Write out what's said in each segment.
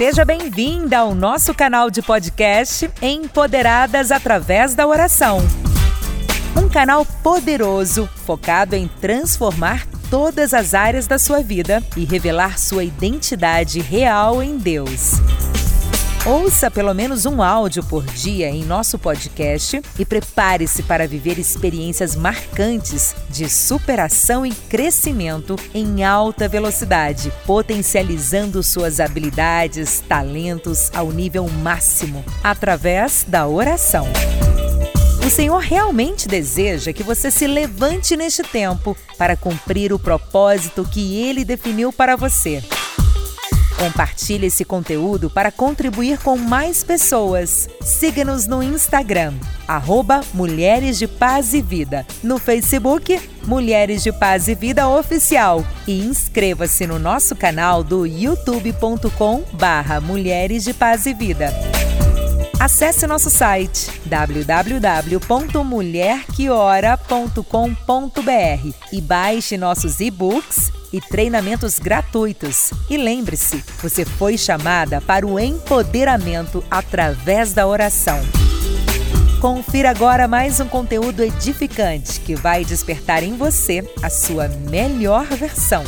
Seja bem-vinda ao nosso canal de podcast Empoderadas através da oração. Um canal poderoso focado em transformar todas as áreas da sua vida e revelar sua identidade real em Deus. Ouça pelo menos um áudio por dia em nosso podcast e prepare-se para viver experiências marcantes de superação e crescimento em alta velocidade, potencializando suas habilidades, talentos ao nível máximo através da oração. O Senhor realmente deseja que você se levante neste tempo para cumprir o propósito que Ele definiu para você. Compartilhe esse conteúdo para contribuir com mais pessoas. Siga-nos no Instagram, arroba Mulheres de Paz e Vida. No Facebook, Mulheres de Paz e Vida Oficial. E inscreva-se no nosso canal do youtube.com barra Mulheres de Paz e Vida. Acesse nosso site www.mulherqueora.com.br e baixe nossos e-books e treinamentos gratuitos. E lembre-se, você foi chamada para o empoderamento através da oração. Confira agora mais um conteúdo edificante que vai despertar em você a sua melhor versão.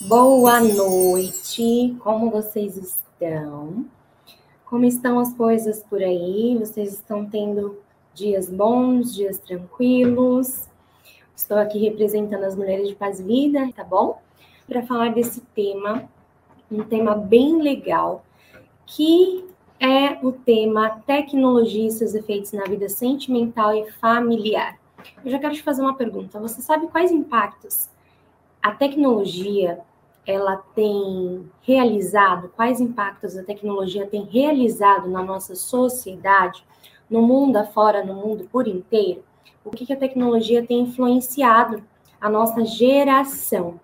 Boa noite, como vocês estão? Como estão as coisas por aí? Vocês estão tendo dias bons, dias tranquilos? Estou aqui representando as mulheres de paz e vida, tá bom? Para falar desse tema, um tema bem legal, que é o tema tecnologia e seus efeitos na vida sentimental e familiar. Eu já quero te fazer uma pergunta. Você sabe quais impactos a tecnologia ela tem realizado, quais impactos a tecnologia tem realizado na nossa sociedade, no mundo afora, no mundo por inteiro? O que, que a tecnologia tem influenciado a nossa geração?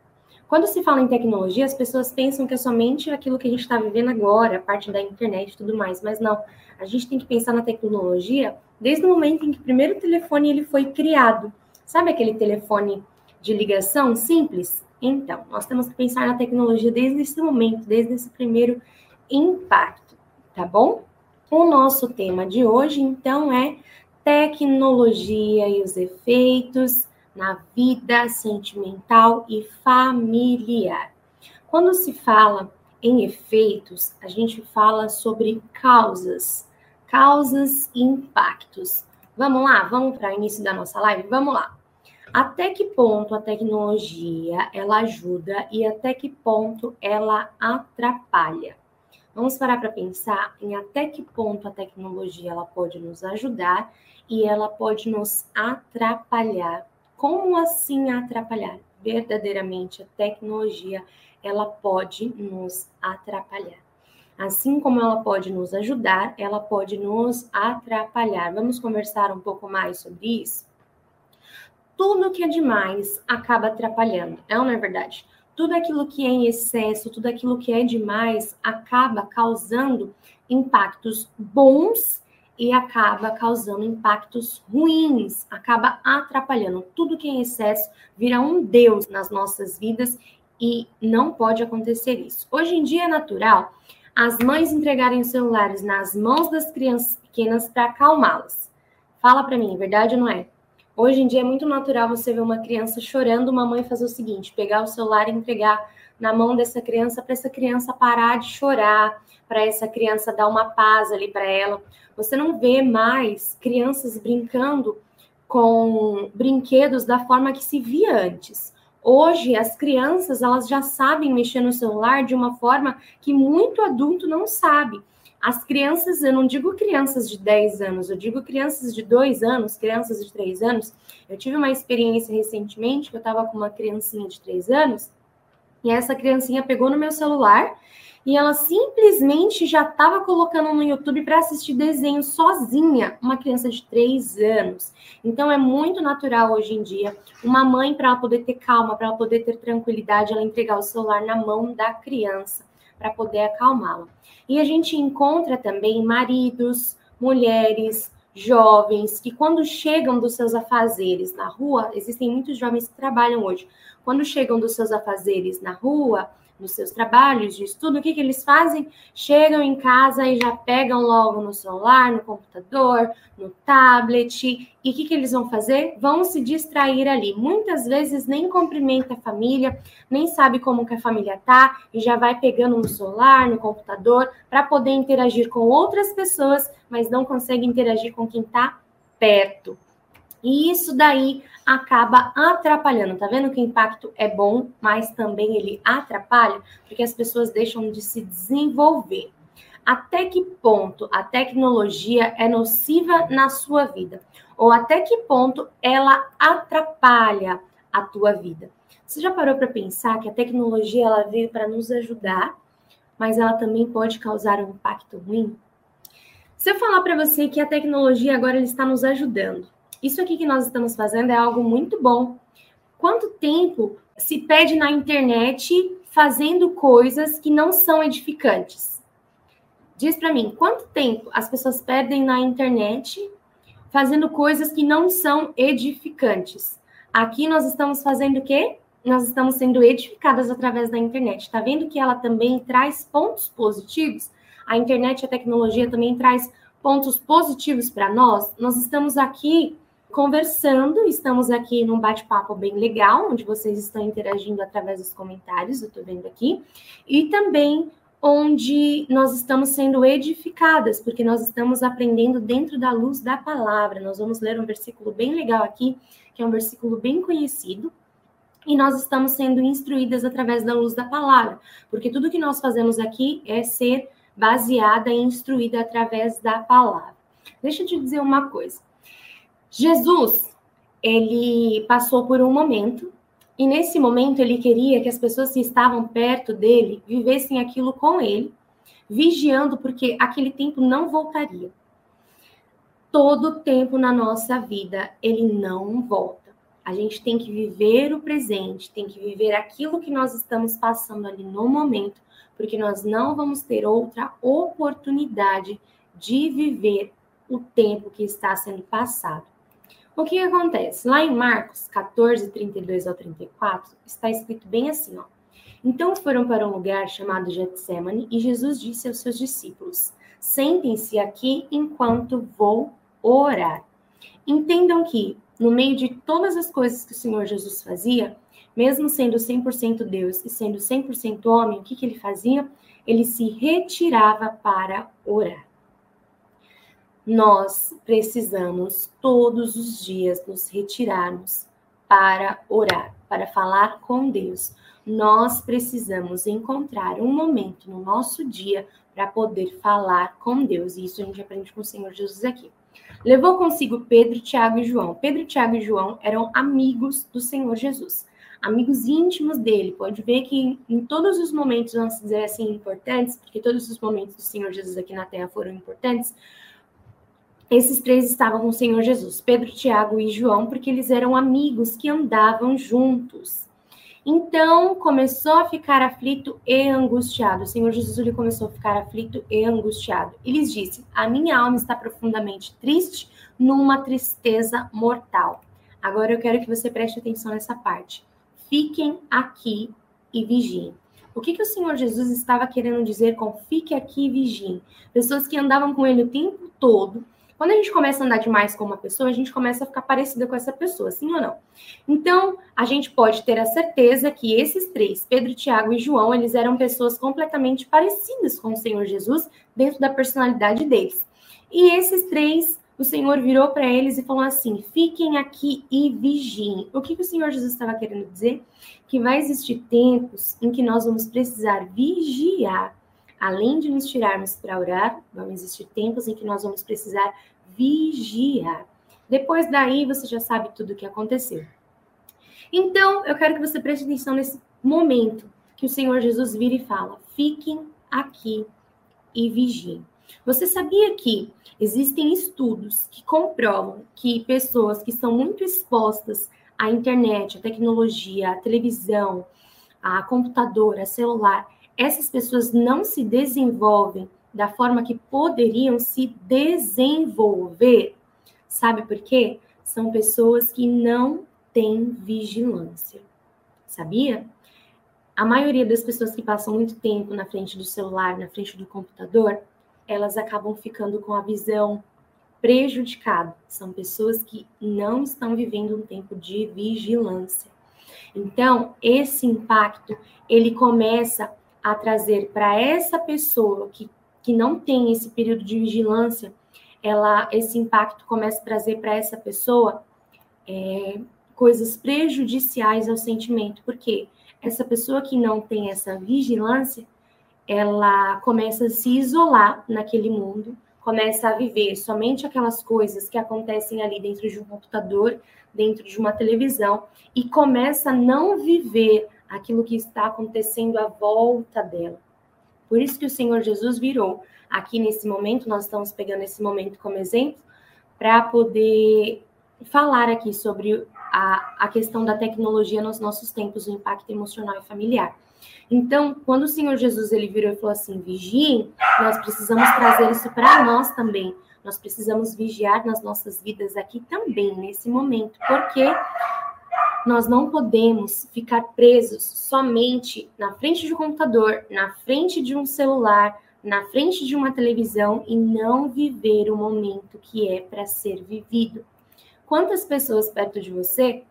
Quando se fala em tecnologia, as pessoas pensam que é somente aquilo que a gente está vivendo agora, a parte da internet e tudo mais, mas não. A gente tem que pensar na tecnologia desde o momento em que o primeiro telefone ele foi criado. Sabe aquele telefone de ligação simples? Então, nós temos que pensar na tecnologia desde esse momento, desde esse primeiro impacto, tá bom? O nosso tema de hoje, então, é tecnologia e os efeitos na vida sentimental e familiar. Quando se fala em efeitos, a gente fala sobre causas, causas e impactos. Vamos lá, vamos para o início da nossa live? Vamos lá. Até que ponto a tecnologia ela ajuda e até que ponto ela atrapalha? Vamos parar para pensar em até que ponto a tecnologia ela pode nos ajudar e ela pode nos atrapalhar como assim atrapalhar? Verdadeiramente, a tecnologia ela pode nos atrapalhar. Assim como ela pode nos ajudar, ela pode nos atrapalhar. Vamos conversar um pouco mais sobre isso? Tudo que é demais acaba atrapalhando, é ou não é verdade? Tudo aquilo que é em excesso, tudo aquilo que é demais acaba causando impactos bons e acaba causando impactos ruins, acaba atrapalhando. Tudo que é em excesso vira um Deus nas nossas vidas e não pode acontecer isso. Hoje em dia é natural as mães entregarem os celulares nas mãos das crianças pequenas para acalmá-las. Fala para mim, verdade ou não é? Hoje em dia é muito natural você ver uma criança chorando, uma mãe fazer o seguinte: pegar o celular e entregar na mão dessa criança para essa criança parar de chorar, para essa criança dar uma paz ali para ela. Você não vê mais crianças brincando com brinquedos da forma que se via antes. Hoje as crianças elas já sabem mexer no celular de uma forma que muito adulto não sabe. As crianças, eu não digo crianças de 10 anos, eu digo crianças de 2 anos, crianças de 3 anos. Eu tive uma experiência recentemente que eu estava com uma criancinha de 3 anos e essa criancinha pegou no meu celular e ela simplesmente já estava colocando no YouTube para assistir desenho sozinha, uma criança de 3 anos. Então é muito natural hoje em dia uma mãe para ela poder ter calma, para ela poder ter tranquilidade, ela entregar o celular na mão da criança para poder acalmá-la. E a gente encontra também maridos, mulheres, jovens que quando chegam dos seus afazeres na rua, existem muitos jovens que trabalham hoje. Quando chegam dos seus afazeres na rua, nos seus trabalhos de estudo, o que, que eles fazem? Chegam em casa e já pegam logo no celular, no computador, no tablet. E o que, que eles vão fazer? Vão se distrair ali. Muitas vezes nem cumprimenta a família, nem sabe como que a família tá, e já vai pegando no celular, no computador, para poder interagir com outras pessoas, mas não consegue interagir com quem está perto. E isso daí acaba atrapalhando. Tá vendo que o impacto é bom, mas também ele atrapalha, porque as pessoas deixam de se desenvolver. Até que ponto a tecnologia é nociva na sua vida? Ou até que ponto ela atrapalha a tua vida? Você já parou para pensar que a tecnologia ela veio para nos ajudar, mas ela também pode causar um impacto ruim? Se eu falar para você que a tecnologia agora está nos ajudando, isso aqui que nós estamos fazendo é algo muito bom. Quanto tempo se pede na internet fazendo coisas que não são edificantes? Diz para mim, quanto tempo as pessoas perdem na internet fazendo coisas que não são edificantes? Aqui nós estamos fazendo o quê? Nós estamos sendo edificadas através da internet. Está vendo que ela também traz pontos positivos? A internet, a tecnologia também traz pontos positivos para nós. Nós estamos aqui conversando. Estamos aqui num bate-papo bem legal, onde vocês estão interagindo através dos comentários, eu estou vendo aqui, e também onde nós estamos sendo edificadas, porque nós estamos aprendendo dentro da luz da palavra. Nós vamos ler um versículo bem legal aqui, que é um versículo bem conhecido, e nós estamos sendo instruídas através da luz da palavra, porque tudo que nós fazemos aqui é ser baseada e instruída através da palavra. Deixa eu te dizer uma coisa. Jesus, ele passou por um momento e nesse momento ele queria que as pessoas que estavam perto dele vivessem aquilo com ele, vigiando porque aquele tempo não voltaria. Todo tempo na nossa vida ele não volta. A gente tem que viver o presente, tem que viver aquilo que nós estamos passando ali no momento, porque nós não vamos ter outra oportunidade de viver o tempo que está sendo passado. O que, que acontece? Lá em Marcos 14, 32 ao 34, está escrito bem assim, ó. Então foram para um lugar chamado Getsemane e Jesus disse aos seus discípulos: Sentem-se aqui enquanto vou orar. Entendam que, no meio de todas as coisas que o Senhor Jesus fazia, mesmo sendo 100% Deus e sendo 100% homem, o que, que ele fazia? Ele se retirava para orar nós precisamos todos os dias nos retirarmos para orar, para falar com Deus. Nós precisamos encontrar um momento no nosso dia para poder falar com Deus. E isso a gente aprende com o Senhor Jesus aqui. Levou consigo Pedro, Tiago e João. Pedro, Tiago e João eram amigos do Senhor Jesus, amigos íntimos dele. Pode ver que em todos os momentos, vamos dizer assim, importantes, porque todos os momentos do Senhor Jesus aqui na terra foram importantes, esses três estavam com o Senhor Jesus, Pedro, Tiago e João, porque eles eram amigos que andavam juntos. Então começou a ficar aflito e angustiado. O Senhor Jesus ele começou a ficar aflito e angustiado. E lhes disse: A minha alma está profundamente triste, numa tristeza mortal. Agora eu quero que você preste atenção nessa parte. Fiquem aqui e vigiem. O que, que o Senhor Jesus estava querendo dizer com fique aqui e vigiem? Pessoas que andavam com ele o tempo todo, quando a gente começa a andar demais com uma pessoa, a gente começa a ficar parecida com essa pessoa, sim ou não? Então, a gente pode ter a certeza que esses três, Pedro, Tiago e João, eles eram pessoas completamente parecidas com o Senhor Jesus dentro da personalidade deles. E esses três, o Senhor virou para eles e falou assim: fiquem aqui e vigiem. O que, que o Senhor Jesus estava querendo dizer? Que vai existir tempos em que nós vamos precisar vigiar além de nos tirarmos para orar, vão existir tempos em que nós vamos precisar vigiar. Depois daí, você já sabe tudo o que aconteceu. Então, eu quero que você preste atenção nesse momento que o Senhor Jesus vira e fala: fiquem aqui e vigiem. Você sabia que existem estudos que comprovam que pessoas que estão muito expostas à internet, à tecnologia, à televisão, a computador, a celular, essas pessoas não se desenvolvem da forma que poderiam se desenvolver. Sabe por quê? São pessoas que não têm vigilância. Sabia? a maioria das pessoas que passam muito tempo na frente do celular, na frente do computador, elas acabam ficando com a visão prejudicada. São pessoas que não estão vivendo um tempo de vigilância. Então, esse impacto, ele começa a trazer para essa pessoa que, que não tem esse período de vigilância, ela, esse impacto começa a trazer para essa pessoa é, coisas prejudiciais ao sentimento. Porque essa pessoa que não tem essa vigilância, ela começa a se isolar naquele mundo, começa a viver somente aquelas coisas que acontecem ali dentro de um computador, dentro de uma televisão, e começa a não viver aquilo que está acontecendo à volta dela. Por isso que o Senhor Jesus virou aqui nesse momento, nós estamos pegando esse momento como exemplo, para poder falar aqui sobre a, a questão da tecnologia nos nossos tempos, o impacto emocional e familiar. Então, quando o Senhor Jesus ele virou e falou assim: vigiem, nós precisamos trazer isso para nós também. Nós precisamos vigiar nas nossas vidas aqui também, nesse momento, porque nós não podemos ficar presos somente na frente de um computador, na frente de um celular, na frente de uma televisão e não viver o momento que é para ser vivido. Quantas pessoas perto de você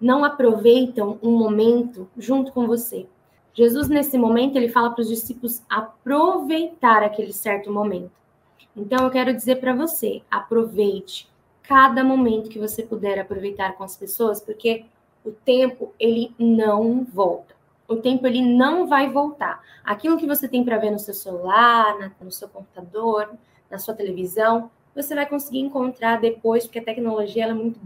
não aproveitam um momento junto com você? Jesus, nesse momento, ele fala para os discípulos aproveitar aquele certo momento. Então, eu quero dizer para você: aproveite cada momento que você puder aproveitar com as pessoas, porque o tempo, ele não volta. O tempo, ele não vai voltar. Aquilo que você tem para ver no seu celular, no seu computador, na sua televisão, você vai conseguir encontrar depois, porque a tecnologia é muito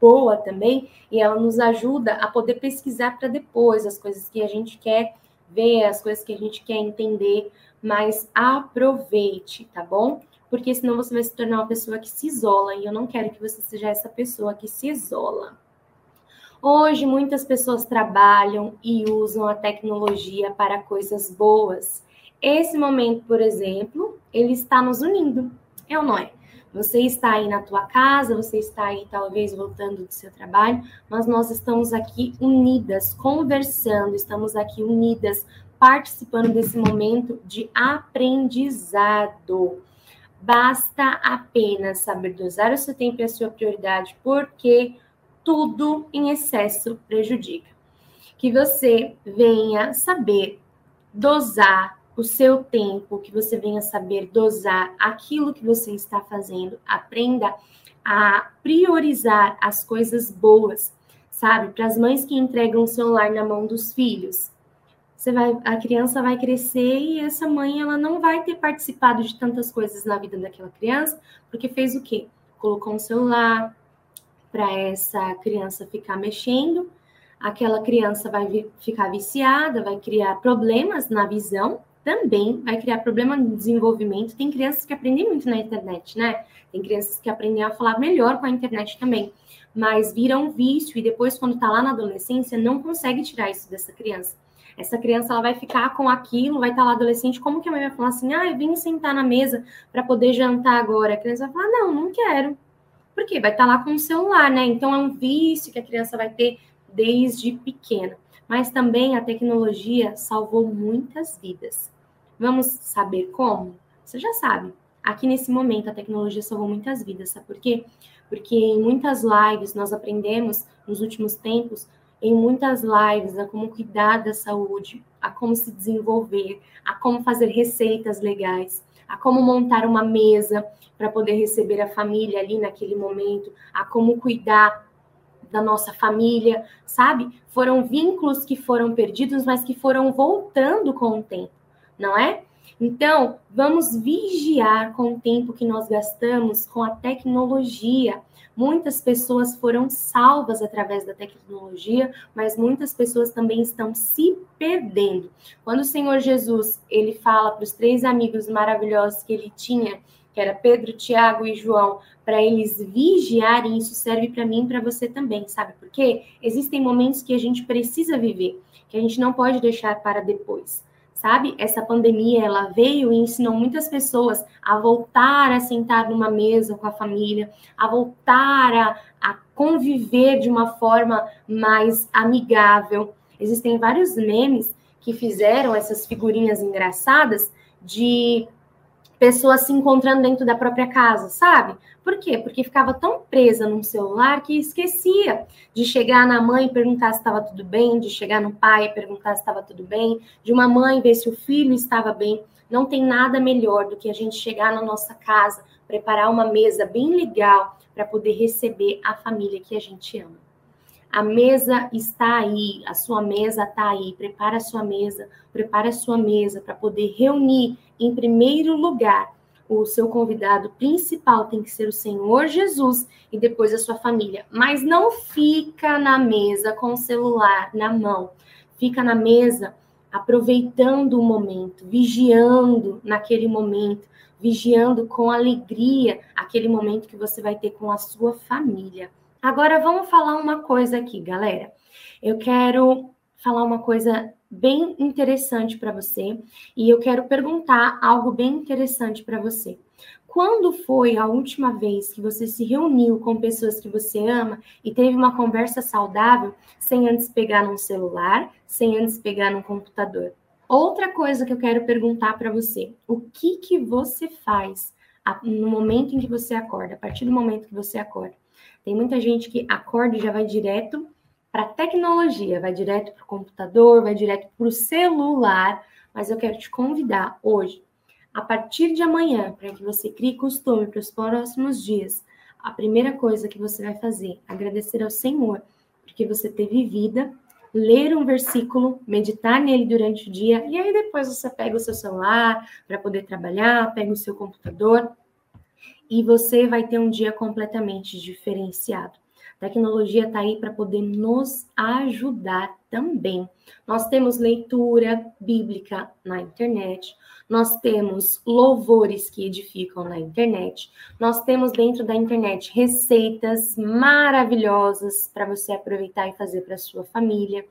boa também e ela nos ajuda a poder pesquisar para depois as coisas que a gente quer ver, as coisas que a gente quer entender, mas aproveite, tá bom? Porque senão você vai se tornar uma pessoa que se isola e eu não quero que você seja essa pessoa que se isola. Hoje muitas pessoas trabalham e usam a tecnologia para coisas boas. Esse momento, por exemplo, ele está nos unindo. É ou não é? Você está aí na tua casa, você está aí talvez voltando do seu trabalho, mas nós estamos aqui unidas, conversando, estamos aqui unidas, participando desse momento de aprendizado. Basta apenas saber dosar o seu tempo e a sua prioridade, porque tudo em excesso prejudica. Que você venha saber dosar o seu tempo, que você venha saber dosar aquilo que você está fazendo, aprenda a priorizar as coisas boas, sabe? Para as mães que entregam o celular na mão dos filhos. Você vai, a criança vai crescer e essa mãe ela não vai ter participado de tantas coisas na vida daquela criança, porque fez o quê? Colocou um celular para essa criança ficar mexendo, aquela criança vai ficar viciada, vai criar problemas na visão, também vai criar problema no desenvolvimento. Tem crianças que aprendem muito na internet, né? Tem crianças que aprendem a falar melhor com a internet também, mas viram vício e depois, quando tá lá na adolescência, não consegue tirar isso dessa criança. Essa criança ela vai ficar com aquilo, vai estar lá adolescente, como que a mãe vai falar assim: "Ah, eu vim sentar na mesa para poder jantar agora". A criança vai falar: "Não, não quero". Por quê? Vai estar lá com o celular, né? Então é um vício que a criança vai ter desde pequena. Mas também a tecnologia salvou muitas vidas. Vamos saber como? Você já sabe. Aqui nesse momento a tecnologia salvou muitas vidas, sabe por quê? Porque em muitas lives nós aprendemos nos últimos tempos, em muitas lives, a como cuidar da saúde, a como se desenvolver, a como fazer receitas legais, a como montar uma mesa para poder receber a família ali naquele momento, a como cuidar da nossa família, sabe? Foram vínculos que foram perdidos, mas que foram voltando com o tempo não é? Então, vamos vigiar com o tempo que nós gastamos com a tecnologia. Muitas pessoas foram salvas através da tecnologia, mas muitas pessoas também estão se perdendo. Quando o Senhor Jesus, ele fala para os três amigos maravilhosos que ele tinha, que era Pedro, Tiago e João, para eles vigiarem, isso serve para mim e para você também, sabe por quê? Existem momentos que a gente precisa viver, que a gente não pode deixar para depois sabe? Essa pandemia ela veio e ensinou muitas pessoas a voltar a sentar numa mesa com a família, a voltar a, a conviver de uma forma mais amigável. Existem vários memes que fizeram essas figurinhas engraçadas de pessoas se encontrando dentro da própria casa, sabe? Por quê? Porque ficava tão presa num celular que esquecia de chegar na mãe e perguntar se estava tudo bem, de chegar no pai e perguntar se estava tudo bem, de uma mãe ver se o filho estava bem. Não tem nada melhor do que a gente chegar na nossa casa, preparar uma mesa bem legal para poder receber a família que a gente ama. A mesa está aí, a sua mesa está aí. Prepara a sua mesa, prepara a sua mesa para poder reunir, em primeiro lugar, o seu convidado principal tem que ser o Senhor Jesus e depois a sua família. Mas não fica na mesa com o celular na mão. Fica na mesa aproveitando o momento, vigiando naquele momento, vigiando com alegria aquele momento que você vai ter com a sua família. Agora vamos falar uma coisa aqui, galera. Eu quero falar uma coisa bem interessante para você e eu quero perguntar algo bem interessante para você. Quando foi a última vez que você se reuniu com pessoas que você ama e teve uma conversa saudável sem antes pegar num celular, sem antes pegar num computador? Outra coisa que eu quero perguntar para você: o que que você faz no momento em que você acorda, a partir do momento que você acorda? Tem muita gente que acorda e já vai direto para a tecnologia, vai direto para o computador, vai direto para o celular. Mas eu quero te convidar hoje, a partir de amanhã, para que você crie costume para os próximos dias. A primeira coisa que você vai fazer, agradecer ao Senhor, porque você teve vida, ler um versículo, meditar nele durante o dia, e aí depois você pega o seu celular para poder trabalhar, pega o seu computador e você vai ter um dia completamente diferenciado. A tecnologia está aí para poder nos ajudar também. Nós temos leitura bíblica na internet, nós temos louvores que edificam na internet, nós temos dentro da internet receitas maravilhosas para você aproveitar e fazer para sua família.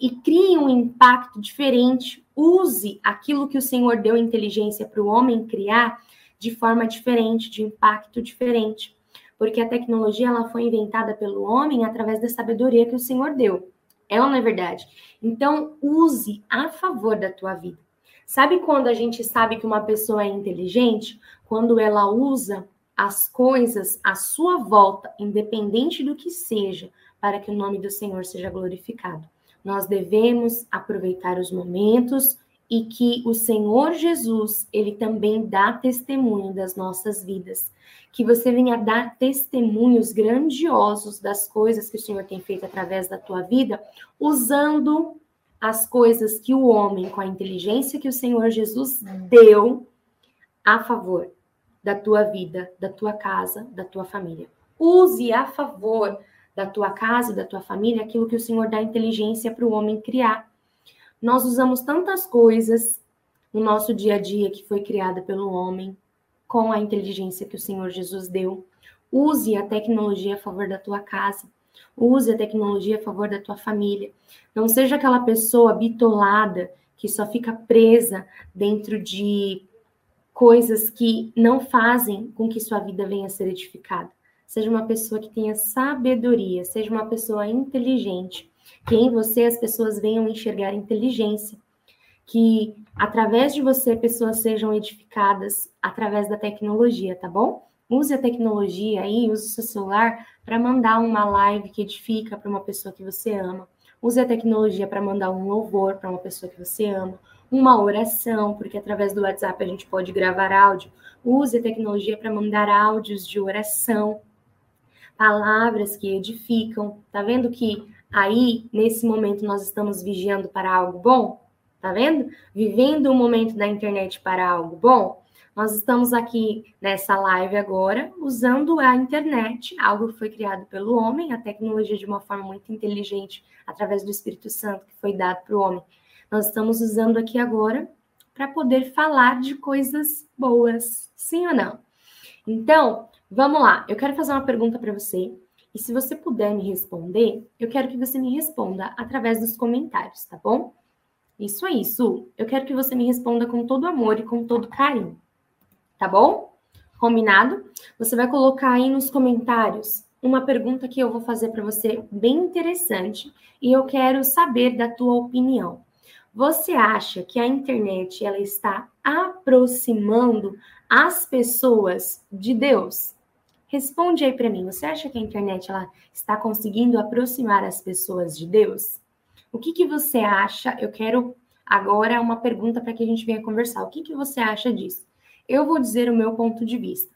E crie um impacto diferente, use aquilo que o Senhor deu inteligência para o homem criar de forma diferente, de impacto diferente, porque a tecnologia ela foi inventada pelo homem através da sabedoria que o Senhor deu. É ou não é verdade? Então, use a favor da tua vida. Sabe quando a gente sabe que uma pessoa é inteligente? Quando ela usa as coisas à sua volta, independente do que seja, para que o nome do Senhor seja glorificado. Nós devemos aproveitar os momentos, e que o Senhor Jesus, ele também dá testemunho das nossas vidas. Que você venha dar testemunhos grandiosos das coisas que o Senhor tem feito através da tua vida, usando as coisas que o homem, com a inteligência que o Senhor Jesus deu, a favor da tua vida, da tua casa, da tua família. Use a favor da tua casa, da tua família, aquilo que o Senhor dá inteligência para o homem criar. Nós usamos tantas coisas no nosso dia a dia que foi criada pelo homem, com a inteligência que o Senhor Jesus deu. Use a tecnologia a favor da tua casa. Use a tecnologia a favor da tua família. Não seja aquela pessoa bitolada que só fica presa dentro de coisas que não fazem com que sua vida venha a ser edificada. Seja uma pessoa que tenha sabedoria, seja uma pessoa inteligente, que em você as pessoas venham enxergar inteligência, que através de você pessoas sejam edificadas através da tecnologia, tá bom? Use a tecnologia aí, use o seu celular para mandar uma live que edifica para uma pessoa que você ama. Use a tecnologia para mandar um louvor para uma pessoa que você ama, uma oração, porque através do WhatsApp a gente pode gravar áudio. Use a tecnologia para mandar áudios de oração, palavras que edificam. Tá vendo que Aí, nesse momento, nós estamos vigiando para algo bom, tá vendo? Vivendo o momento da internet para algo bom. Nós estamos aqui nessa live agora usando a internet, algo que foi criado pelo homem, a tecnologia de uma forma muito inteligente, através do Espírito Santo que foi dado para o homem. Nós estamos usando aqui agora para poder falar de coisas boas, sim ou não? Então, vamos lá. Eu quero fazer uma pergunta para você e se você puder me responder, eu quero que você me responda através dos comentários, tá bom? Isso aí, Su. Eu quero que você me responda com todo amor e com todo carinho. Tá bom? Combinado? Você vai colocar aí nos comentários uma pergunta que eu vou fazer para você bem interessante e eu quero saber da tua opinião. Você acha que a internet ela está aproximando as pessoas de Deus? Responde aí para mim. Você acha que a internet ela está conseguindo aproximar as pessoas de Deus? O que, que você acha? Eu quero agora uma pergunta para que a gente venha conversar. O que, que você acha disso? Eu vou dizer o meu ponto de vista.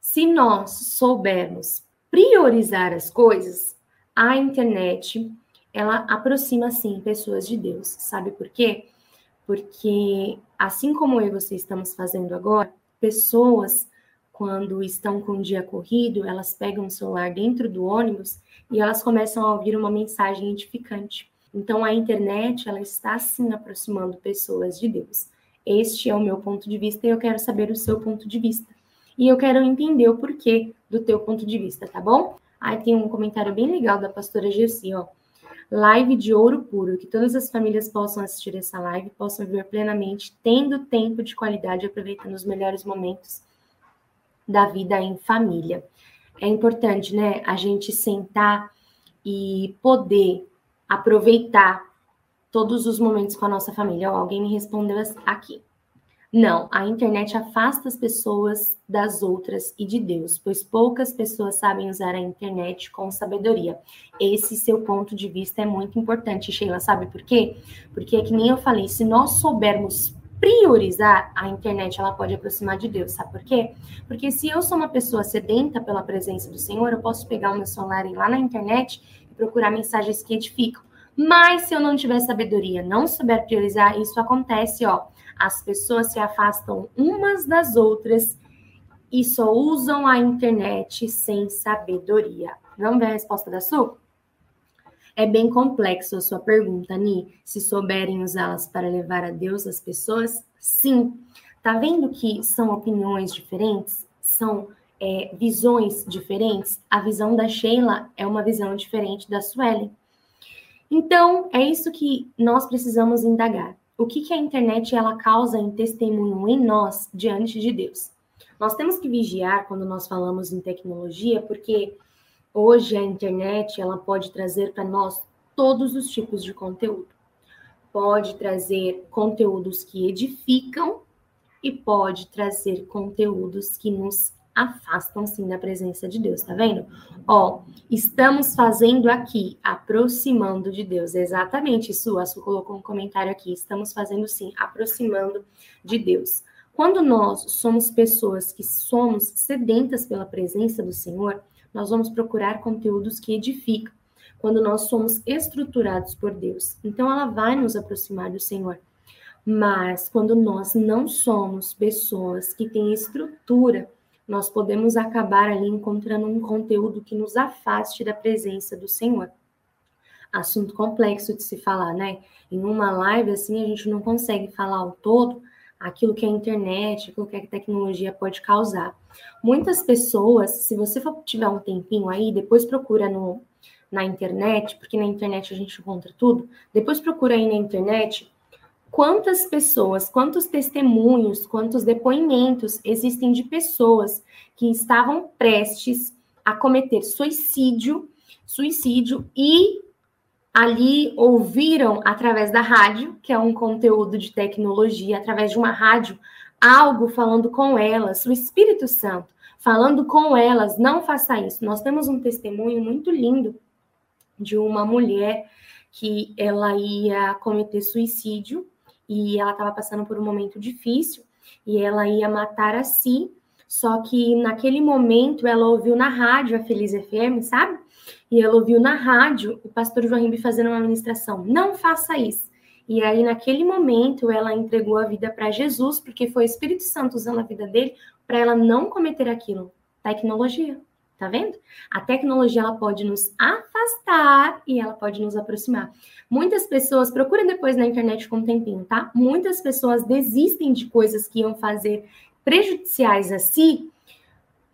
Se nós soubermos priorizar as coisas, a internet ela aproxima sim pessoas de Deus. Sabe por quê? Porque assim como eu e você estamos fazendo agora, pessoas quando estão com o dia corrido, elas pegam o celular dentro do ônibus e elas começam a ouvir uma mensagem edificante. Então a internet, ela está sim aproximando pessoas de Deus. Este é o meu ponto de vista e eu quero saber o seu ponto de vista. E eu quero entender o porquê do teu ponto de vista, tá bom? Aí tem um comentário bem legal da pastora Gessi, ó. Live de ouro puro, que todas as famílias possam assistir essa live, possam viver plenamente, tendo tempo de qualidade, aproveitando os melhores momentos da vida em família. É importante, né, a gente sentar e poder aproveitar todos os momentos com a nossa família. Oh, alguém me respondeu aqui. Não, a internet afasta as pessoas das outras e de Deus, pois poucas pessoas sabem usar a internet com sabedoria. Esse seu ponto de vista é muito importante, Sheila. Sabe por quê? Porque é que nem eu falei, se nós soubermos priorizar, a internet ela pode aproximar de Deus, sabe por quê? Porque se eu sou uma pessoa sedenta pela presença do Senhor, eu posso pegar o meu celular e ir lá na internet e procurar mensagens que edificam. Mas se eu não tiver sabedoria, não souber priorizar, isso acontece, ó. As pessoas se afastam umas das outras e só usam a internet sem sabedoria. Vamos ver a resposta da Su? É bem complexo a sua pergunta, Ni. Se souberem usá-las para levar a Deus as pessoas, sim. Tá vendo que são opiniões diferentes? São é, visões diferentes? A visão da Sheila é uma visão diferente da Suelen. Então, é isso que nós precisamos indagar. O que, que a internet ela causa em testemunho em nós diante de Deus? Nós temos que vigiar quando nós falamos em tecnologia, porque Hoje a internet ela pode trazer para nós todos os tipos de conteúdo. Pode trazer conteúdos que edificam e pode trazer conteúdos que nos afastam sim da presença de Deus, tá vendo? Ó, estamos fazendo aqui, aproximando de Deus. Exatamente isso, a Su colocou um comentário aqui. Estamos fazendo sim, aproximando de Deus. Quando nós somos pessoas que somos sedentas pela presença do Senhor, nós vamos procurar conteúdos que edificam, quando nós somos estruturados por Deus. Então, ela vai nos aproximar do Senhor. Mas, quando nós não somos pessoas que têm estrutura, nós podemos acabar ali encontrando um conteúdo que nos afaste da presença do Senhor. Assunto complexo de se falar, né? Em uma live assim, a gente não consegue falar o todo, aquilo que a internet, aquilo que a tecnologia pode causar. Muitas pessoas, se você for, tiver um tempinho aí, depois procura no, na internet, porque na internet a gente encontra tudo, depois procura aí na internet quantas pessoas, quantos testemunhos, quantos depoimentos existem de pessoas que estavam prestes a cometer suicídio, suicídio e ali ouviram através da rádio, que é um conteúdo de tecnologia, através de uma rádio, algo falando com elas, o Espírito Santo falando com elas, não faça isso. Nós temos um testemunho muito lindo de uma mulher que ela ia cometer suicídio e ela estava passando por um momento difícil e ela ia matar a si. Só que naquele momento ela ouviu na rádio a Feliz FM, sabe? e ela ouviu na rádio o pastor João Rimbi fazendo uma ministração. Não faça isso. E aí, naquele momento, ela entregou a vida para Jesus, porque foi o Espírito Santo usando a vida dele para ela não cometer aquilo. Tecnologia, tá vendo? A tecnologia ela pode nos afastar e ela pode nos aproximar. Muitas pessoas, procurem depois na internet com um tempinho, tá? Muitas pessoas desistem de coisas que iam fazer prejudiciais a si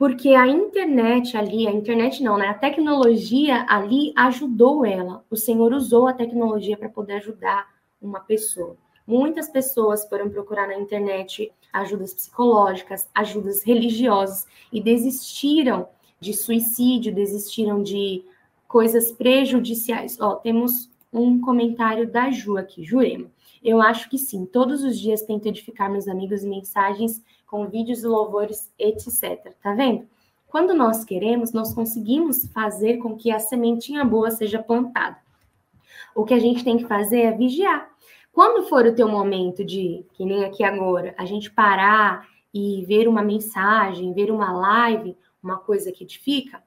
porque a internet ali, a internet não, né? A tecnologia ali ajudou ela. O Senhor usou a tecnologia para poder ajudar uma pessoa. Muitas pessoas foram procurar na internet ajudas psicológicas, ajudas religiosas e desistiram de suicídio, desistiram de coisas prejudiciais. Ó, temos um comentário da Ju aqui, Jurema. Eu acho que sim, todos os dias tento edificar meus amigos em mensagens com vídeos e louvores, etc. Tá vendo? Quando nós queremos, nós conseguimos fazer com que a sementinha boa seja plantada. O que a gente tem que fazer é vigiar. Quando for o teu momento de, que nem aqui agora, a gente parar e ver uma mensagem, ver uma live, uma coisa que edifica,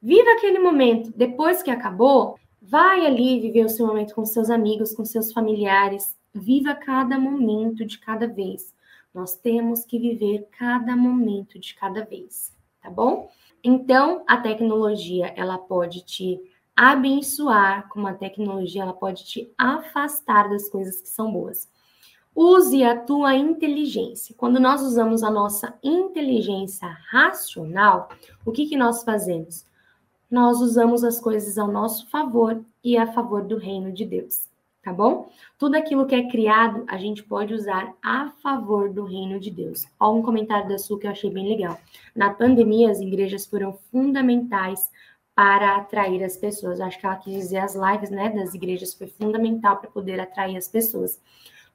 viva aquele momento. Depois que acabou, vai ali viver o seu momento com seus amigos, com seus familiares. Viva cada momento de cada vez. Nós temos que viver cada momento de cada vez, tá bom? Então, a tecnologia, ela pode te abençoar, como a tecnologia, ela pode te afastar das coisas que são boas. Use a tua inteligência. Quando nós usamos a nossa inteligência racional, o que, que nós fazemos? Nós usamos as coisas ao nosso favor e a favor do reino de Deus, tá bom? Tudo aquilo que é criado, a gente pode usar a favor do reino de Deus. Olha um comentário da Su que eu achei bem legal. Na pandemia, as igrejas foram fundamentais para atrair as pessoas. Acho que ela quis dizer as lives né, das igrejas foi fundamental para poder atrair as pessoas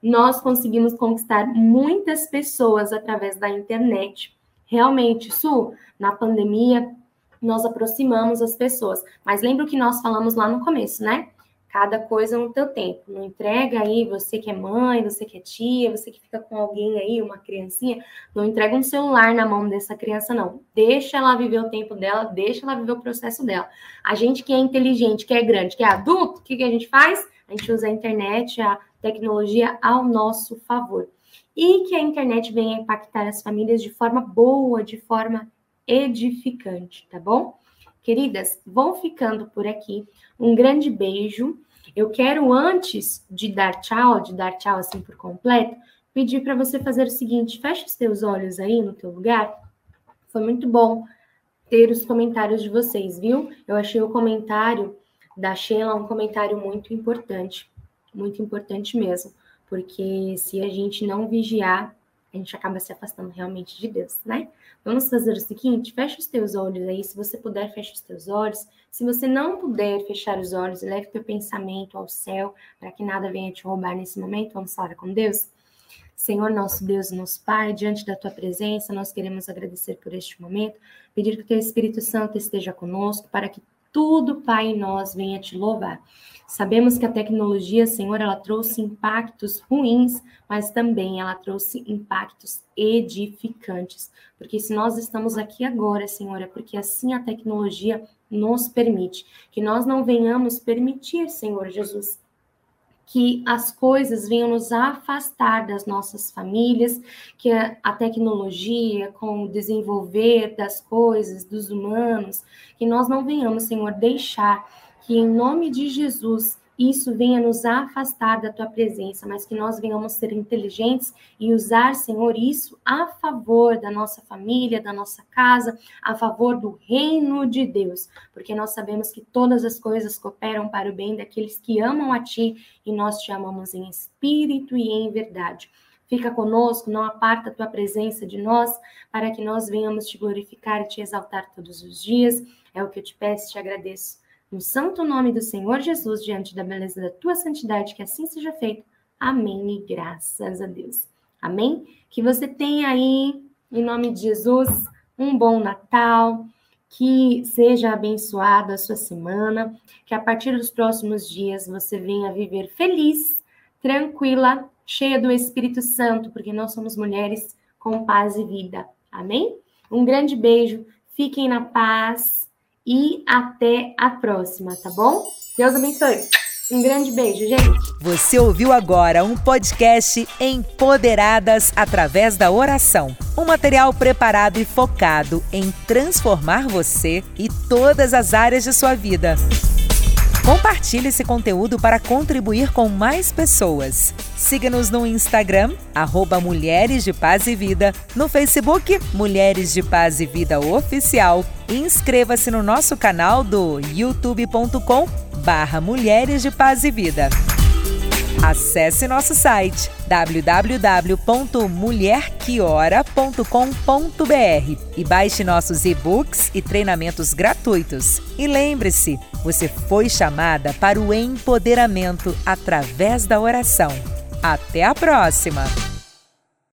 nós conseguimos conquistar muitas pessoas através da internet. Realmente, Su, na pandemia, nós aproximamos as pessoas. Mas lembra o que nós falamos lá no começo, né? Cada coisa no teu tempo. Não entrega aí, você que é mãe, você que é tia, você que fica com alguém aí, uma criancinha, não entrega um celular na mão dessa criança, não. Deixa ela viver o tempo dela, deixa ela viver o processo dela. A gente que é inteligente, que é grande, que é adulto, o que, que a gente faz? A gente usa a internet, a tecnologia ao nosso favor. E que a internet venha impactar as famílias de forma boa, de forma edificante, tá bom? Queridas, vão ficando por aqui. Um grande beijo. Eu quero, antes de dar tchau, de dar tchau assim por completo, pedir para você fazer o seguinte: feche os teus olhos aí no teu lugar. Foi muito bom ter os comentários de vocês, viu? Eu achei o comentário da Sheila um comentário muito importante muito importante mesmo, porque se a gente não vigiar, a gente acaba se afastando realmente de Deus, né? Vamos fazer o seguinte: fecha os teus olhos aí, se você puder, fecha os teus olhos. Se você não puder fechar os olhos, leve teu pensamento ao céu, para que nada venha te roubar nesse momento. Vamos falar com Deus? Senhor, nosso Deus, nosso Pai, diante da tua presença, nós queremos agradecer por este momento, pedir que o teu Espírito Santo esteja conosco, para que tudo, Pai, nós venha te louvar. Sabemos que a tecnologia, Senhor, ela trouxe impactos ruins, mas também ela trouxe impactos edificantes. Porque se nós estamos aqui agora, Senhor, é porque assim a tecnologia nos permite. Que nós não venhamos permitir, Senhor Jesus, que as coisas venham nos afastar das nossas famílias, que a tecnologia, com o desenvolver das coisas, dos humanos, que nós não venhamos, Senhor, deixar que em nome de Jesus isso venha nos afastar da tua presença, mas que nós venhamos ser inteligentes e usar, Senhor, isso a favor da nossa família, da nossa casa, a favor do reino de Deus, porque nós sabemos que todas as coisas cooperam para o bem daqueles que amam a ti e nós te amamos em espírito e em verdade. Fica conosco, não aparta a tua presença de nós, para que nós venhamos te glorificar e te exaltar todos os dias. É o que eu te peço e te agradeço no santo nome do Senhor Jesus, diante da beleza da tua santidade, que assim seja feito. Amém e graças a Deus. Amém? Que você tenha aí, em nome de Jesus, um bom Natal, que seja abençoada a sua semana, que a partir dos próximos dias você venha viver feliz, tranquila, cheia do Espírito Santo, porque nós somos mulheres com paz e vida. Amém? Um grande beijo, fiquem na paz e até a próxima, tá bom? Deus abençoe. Um grande beijo, gente. Você ouviu agora um podcast Empoderadas através da oração. Um material preparado e focado em transformar você e todas as áreas de sua vida. Compartilhe esse conteúdo para contribuir com mais pessoas. Siga-nos no Instagram, arroba Mulheres de Paz e Vida, no Facebook Mulheres de Paz e Vida Oficial e inscreva-se no nosso canal do youtube.com barra Mulheres de Paz e Vida. Acesse nosso site www.mulherquiora.com.br e baixe nossos e-books e treinamentos gratuitos. E lembre-se, você foi chamada para o empoderamento através da oração. Até a próxima!